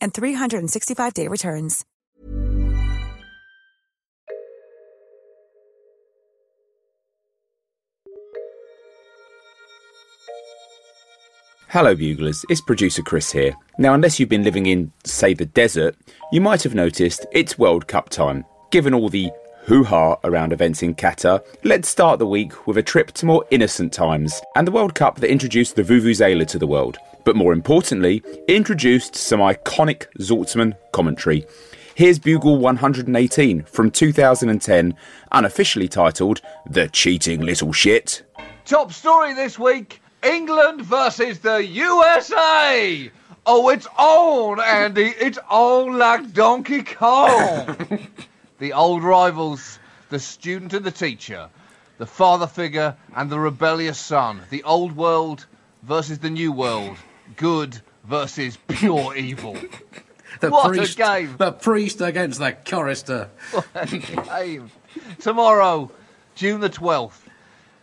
and 365-day returns. Hello, Buglers. It's producer Chris here. Now, unless you've been living in, say, the desert, you might have noticed it's World Cup time. Given all the hoo ha around events in Qatar, let's start the week with a trip to more innocent times and the World Cup that introduced the Vuvuzela to the world. But more importantly, introduced some iconic Zaltzman commentary. Here's Bugle 118 from 2010, unofficially titled The Cheating Little Shit. Top story this week England versus the USA. Oh, it's on, Andy. It's on like Donkey Kong. the old rivals, the student and the teacher, the father figure and the rebellious son, the old world versus the new world, good versus pure evil. The What a game. The priest against the chorister. What a game. Tomorrow, June the 12th,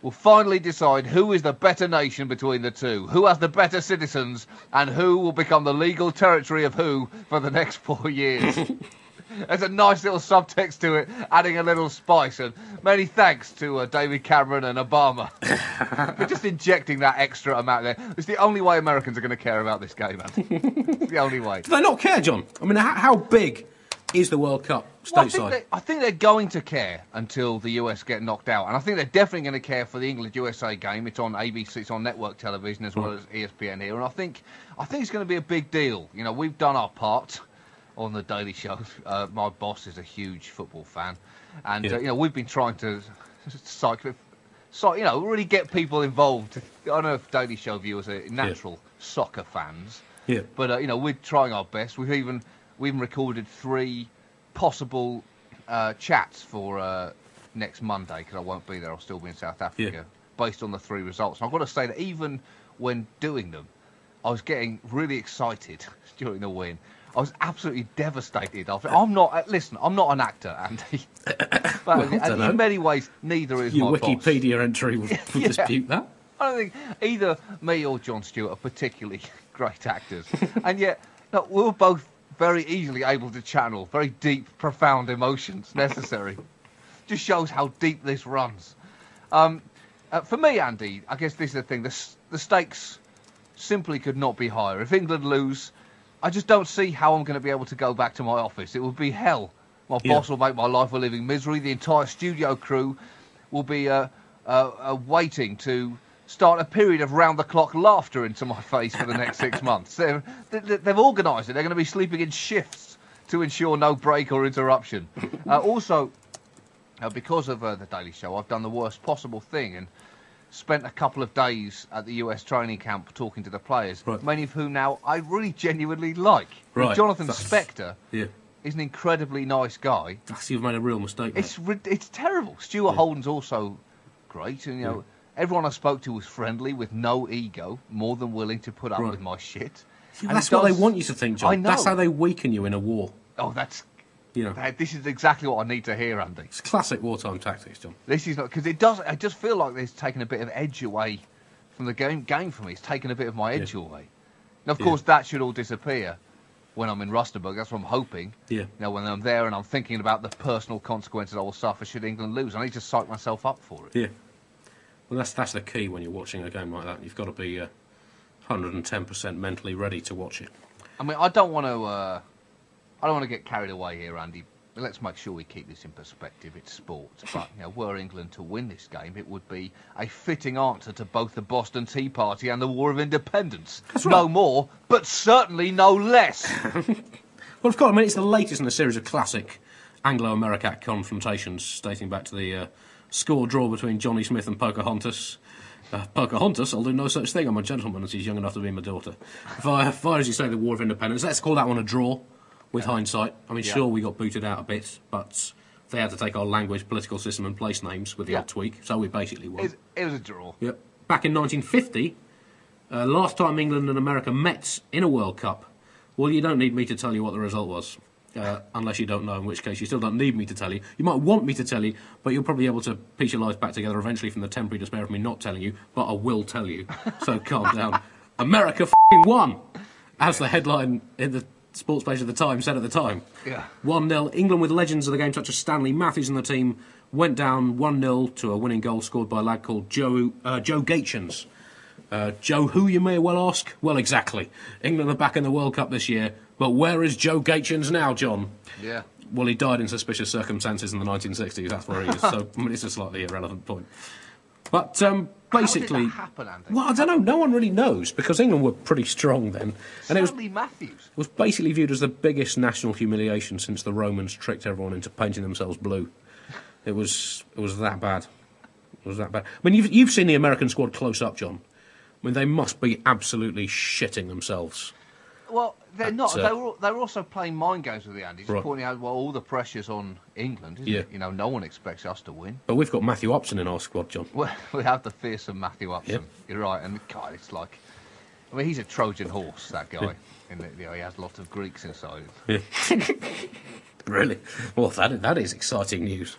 we'll finally decide who is the better nation between the two, who has the better citizens, and who will become the legal territory of who for the next four years. There's a nice little subtext to it, adding a little spice, and many thanks to uh, David Cameron and Obama for just injecting that extra amount there. It's the only way Americans are going to care about this game, man. it's the only way. Do they not care, John? I mean, how, how big is the World Cup Well, I, think they, I think they're going to care until the US get knocked out, and I think they're definitely going to care for the England USA game. It's on ABC, it's on network television as well as E ESPN here, and I think I think it's going to be a big deal. You know, we've done our part on the Daily Show. Uh, my boss is a huge football fan, and Yeah. uh, you know we've been trying to cycle. So you know, really get people involved. I don't know if Daily Show viewers are natural soccer fans, Yeah. but uh, you know we're trying our best. We've even we even recorded three possible uh, chats for uh, next Monday because I won't be there. I'll still be in South Africa, based on the three results. And I've got to say that even when doing them, I was getting really excited during the win. I was absolutely devastated. After I'm not. uh, Listen, I'm not an actor, Andy. but Well, and in many ways, neither is Your my boss. Wikipedia entry would, would Yeah. dispute that. I don't think either me or Jon Stewart are particularly great actors, and yet no, we were both very easily able to channel very deep, profound emotions necessary. Just shows how deep this runs. Um, uh, for me, Andy, I guess this is the thing: the the stakes simply could not be higher. If England lose, I just don't see how I'm going to be able to go back to my office. It would be hell. My Yeah. boss will make my life a living misery. The entire studio crew will be uh, uh, uh, waiting to start a period of round-the-clock laughter into my face for the next six months. They're, they, they've organised it. They're going to be sleeping in shifts to ensure no break or interruption. Uh, also, uh, because of uh, the Daily Show, I've done the worst possible thing and spent a couple of days at the US training camp talking to the players, Right. many of whom now I really genuinely like. I mean, Right. Jonathan That's- Spector Yeah. is an incredibly nice guy. Ah, I see you've made a real mistake. mate. It's it's terrible. Stuart Holden's also great, and you know everyone I spoke to was friendly, with no ego, more than willing to put up Right. with my shit. And that's it what they want you to think, John. That's how they weaken you in a war. Oh, that's You know, this is exactly what I need to hear, Andy. it's classic wartime tactics, John. This is not because it does. I just feel like it's taken a bit of edge away from the game. Game for me, it's taken a bit of my edge Yeah. away. And of Yeah. course, that should all disappear when I'm in Rustenburg. That's what I'm hoping. Yeah. You know, when I'm there and I'm thinking about the personal consequences I will suffer should England lose, I need to psych myself up for it. Yeah. Well, that's that's the key when you're watching a game like that. You've got to be uh, 110% mentally ready to watch it. I mean, I don't want to uh, I don't want to get carried away here, Andy. Let's make sure we keep this in perspective. It's sport, but you know, were England to win this game, it would be a fitting answer to both the Boston Tea Party and the War of Independence. No more, but certainly no less. Well, of course, I mean, it's the latest in a series of classic Anglo-American confrontations dating back to the uh, score draw between Johnny Smith and Pocahontas. Uh, Pocahontas, I'll do no such thing. I'm a gentleman as he's young enough to be my daughter. Far, far as you say, the War of Independence, let's call that one a draw with hindsight. I mean, Yeah. sure, we got booted out a bit, but they had to take our language, political system, and place names with the Yeah. odd tweak, so we basically won. It, it was a draw. Yep. Back in 1950, uh, last time England and America met in a World Cup. Well, you don't need me to tell you what the result was, uh, unless you don't know, in which case you still don't need me to tell you. You might want me to tell you, but you'll probably be able to piece your lives back together eventually from the temporary despair of me not telling you, but I will tell you. So calm down. America fing won! As the headline in the sports page at the time said at the time. Yeah. 1 0. England, with legends of the game such as Stanley Matthews and the team, went down 1 0 to a winning goal scored by a lad called Joe, uh, Joe Gaetjens. Uh, Joe, who you may well ask? Well, exactly. England are back in the World Cup this year, but where is Joe Gaetjens now, John? Yeah. Well, he died in suspicious circumstances in the 1960s. That's where he is. so I mean, it's a slightly irrelevant point. But um, basically, How did that happen, well, I don't know. No one really knows because England were pretty strong then, and it was Matthews. was basically viewed as the biggest national humiliation since the Romans tricked everyone into painting themselves blue. It was it was that bad. It was that bad. I mean, you've you've seen the American squad close up, John. I mean, they must be absolutely shitting themselves. Well, they're not. uh, they were, they were also playing mind games with the Andy, just Right. pointing out, well, all the pressure's on England. Isn't Yeah. it? You know, no one expects us to win. But we've got Matthew Upson in our squad, John. Well, we have the fearsome Matthew Upson. Yep. You're right, and God, it's like, I mean, he's a Trojan horse. That guy. You know, he has lots of Greeks inside. him. Really? Well, that, that is exciting news.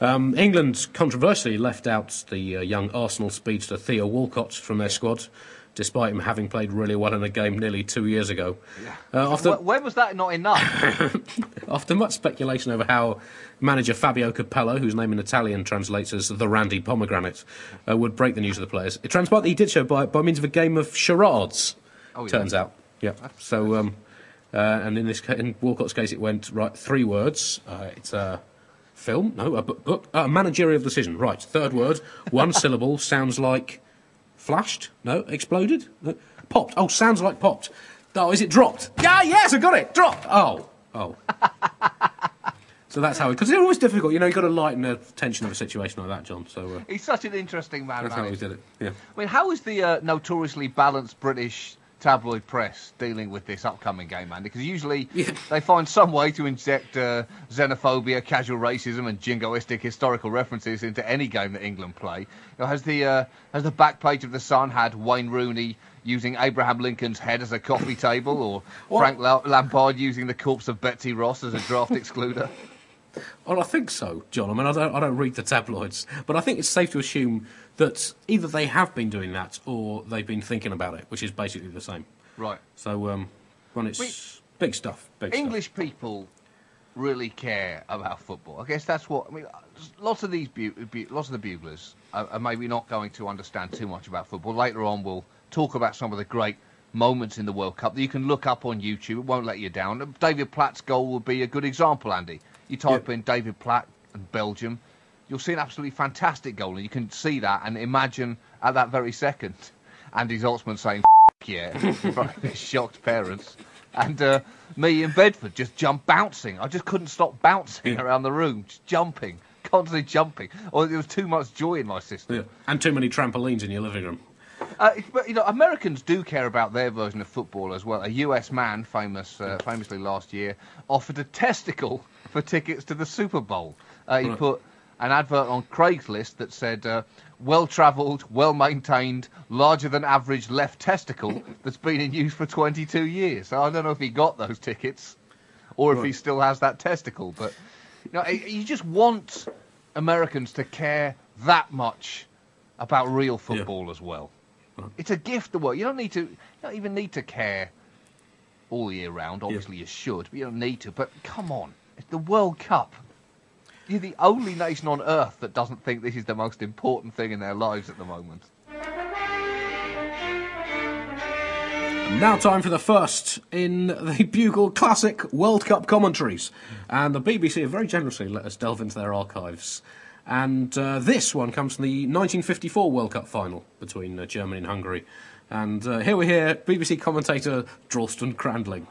Um, England controversially left out the uh, young Arsenal speedster Theo Walcott from their squad, despite him having played really well in a game nearly two years ago. Uh, after, when was that not enough? After much speculation over how manager Fabio Capello, whose name in Italian translates as the Randy Pomegranate, uh, would break the news to the players, it transpired that he did so by, by means of a game of charades. Oh, yeah. Turns out, yeah. So, um, uh, and in this in Walcott's case, it went right three words. Uh, it's a film, no, a book, book uh, managerial decision. Right, third word, one syllable, sounds like flashed. No, exploded. No, popped. Oh, sounds like popped. Oh, is it dropped? Yeah, yes, I got it. Dropped. Oh, oh. So that's how, it. because it's always difficult, you know. You've got to lighten the tension of a situation like that, John. So uh, he's such an interesting man. that's how manager. did it. Yeah. I mean, how is the uh, notoriously balanced British tabloid press dealing with this upcoming game, Andy? Because usually Yeah. they find some way to inject uh, xenophobia, casual racism, and jingoistic historical references into any game that England play. You know, has the uh, has the back page of the Sun had Wayne Rooney using Abraham Lincoln's head as a coffee table, or What? Frank La- Lampard using the corpse of Betsy Ross as a draft excluder? Well, I think so, John. I mean, I don't, I don't read the tabloids, but I think it's safe to assume that either they have been doing that or they've been thinking about it, which is basically the same. Right. So, um, well, it's We- big stuff. Big English people really care about football. I guess that's what I mean. Lots of these, bu- bu- lots of the buglers are, are maybe not going to understand too much about football. Later on, we'll talk about some of the great moments in the World Cup that you can look up on YouTube. It won't let you down. David Platt's goal would be a good example, Andy. You type in David Platt and Belgium, you'll see an absolutely fantastic goal, and you can see that and imagine at that very second Andy Zaltzman saying "F- yeah shocked parents, and uh, me in Bedford just jump bouncing. I just couldn't stop bouncing around the room, just jumping, constantly jumping. Or there was too much joy in my system. Yeah. And too many trampolines in your living room. Uh, but you know, Americans do care about their version of football as well. A U.S. man, famous, uh, famously last year, offered a testicle for tickets to the Super Bowl. Uh, he Right. put an advert on Craigslist that said, uh, "Well-travelled, well-maintained, larger-than-average left testicle that's been in use for 22 years." So I don't know if he got those tickets, or if he still has that testicle. But you know, you just want Americans to care that much about real football as well. It's a gift the world. You don't need to. You don't even need to care all year round. Obviously, you should, but you don't need to. But come on, it's the World Cup. You're the only nation on earth that doesn't think this is the most important thing in their lives at the moment. Now, time for the first in the Bugle Classic World Cup commentaries. And the BBC have very generously let us delve into their archives. And uh, this one comes from the 1954 World Cup final between uh, Germany and Hungary. And uh, here we hear BBC commentator Drosten Crandling.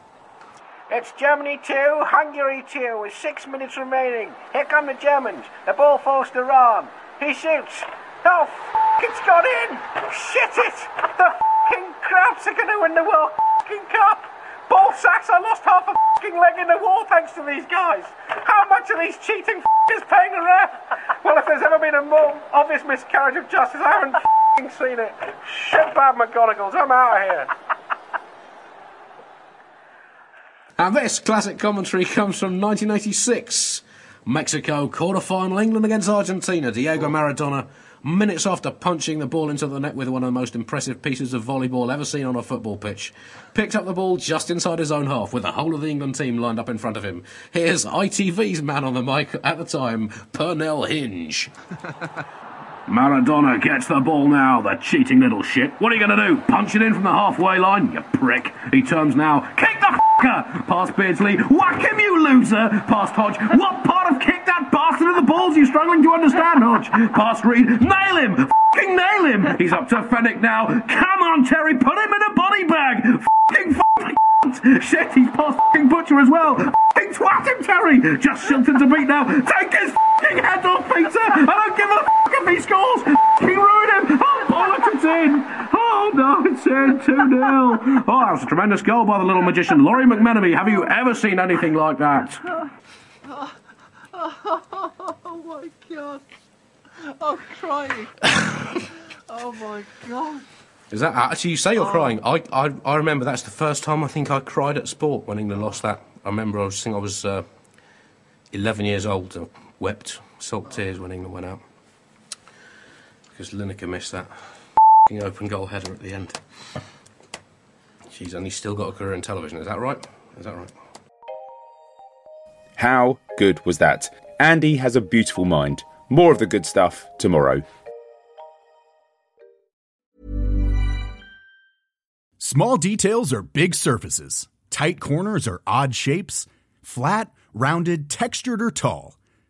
It's Germany 2, Hungary 2, with six minutes remaining. Here come the Germans. The ball falls to Rahn. He shoots. Oh, f- it's gone in! Shit it! The f***ing Krauts are going to win the World f***ing Cup! Ball sacks, I lost half a f***ing leg in the war thanks to these guys. How much are these cheating f***ers paying the ref? Well, if there's ever been a more obvious miscarriage of justice, I haven't f***ing seen it. Shit bad McGonagalls, I'm out of here. And this classic commentary comes from 1986. Mexico quarter-final England against Argentina. Diego Maradona, minutes after punching the ball into the net with one of the most impressive pieces of volleyball ever seen on a football pitch, picked up the ball just inside his own half with the whole of the England team lined up in front of him. Here's ITV's man on the mic at the time, Pernell Hinge. Maradona gets the ball now, the cheating little shit. What are you going to do? Punch it in from the halfway line? You prick. He turns now. Kick the f***er! Past Beardsley. Whack him, you loser! Past Hodge. What part of kick that bastard of the balls you struggling to understand, Hodge? Past Reid. Nail him! F***ing nail him! He's up to Fenwick now. Come on, Terry, put him in a body bag! F***ing f***ing Shit, he's past Butcher as well. F***ing twat him, Terry! Just Shilton to beat now. Take his f***ing head off, Peter! I don't give a f*** if he scores! He ruined him! Oh, bollocks, it's in! Oh, no, it's in 2 0. Oh, that was a tremendous goal by the little magician. Lawrie McMenemy, have you ever seen anything like that? Oh my god. I'm crying. oh my god. Is that actually you say you're crying? I, I I remember that's the first time I think I cried at sport when England lost that. I remember I was think I was uh, 11 years old. I wept salt tears when England went out because Lineker missed that f***ing open goal header at the end. She's only still got a career in television. Is that right? Is that right? How good was that? Andy has a beautiful mind. More of the good stuff tomorrow. Small details are big surfaces. Tight corners are odd shapes. Flat, rounded, textured, or tall.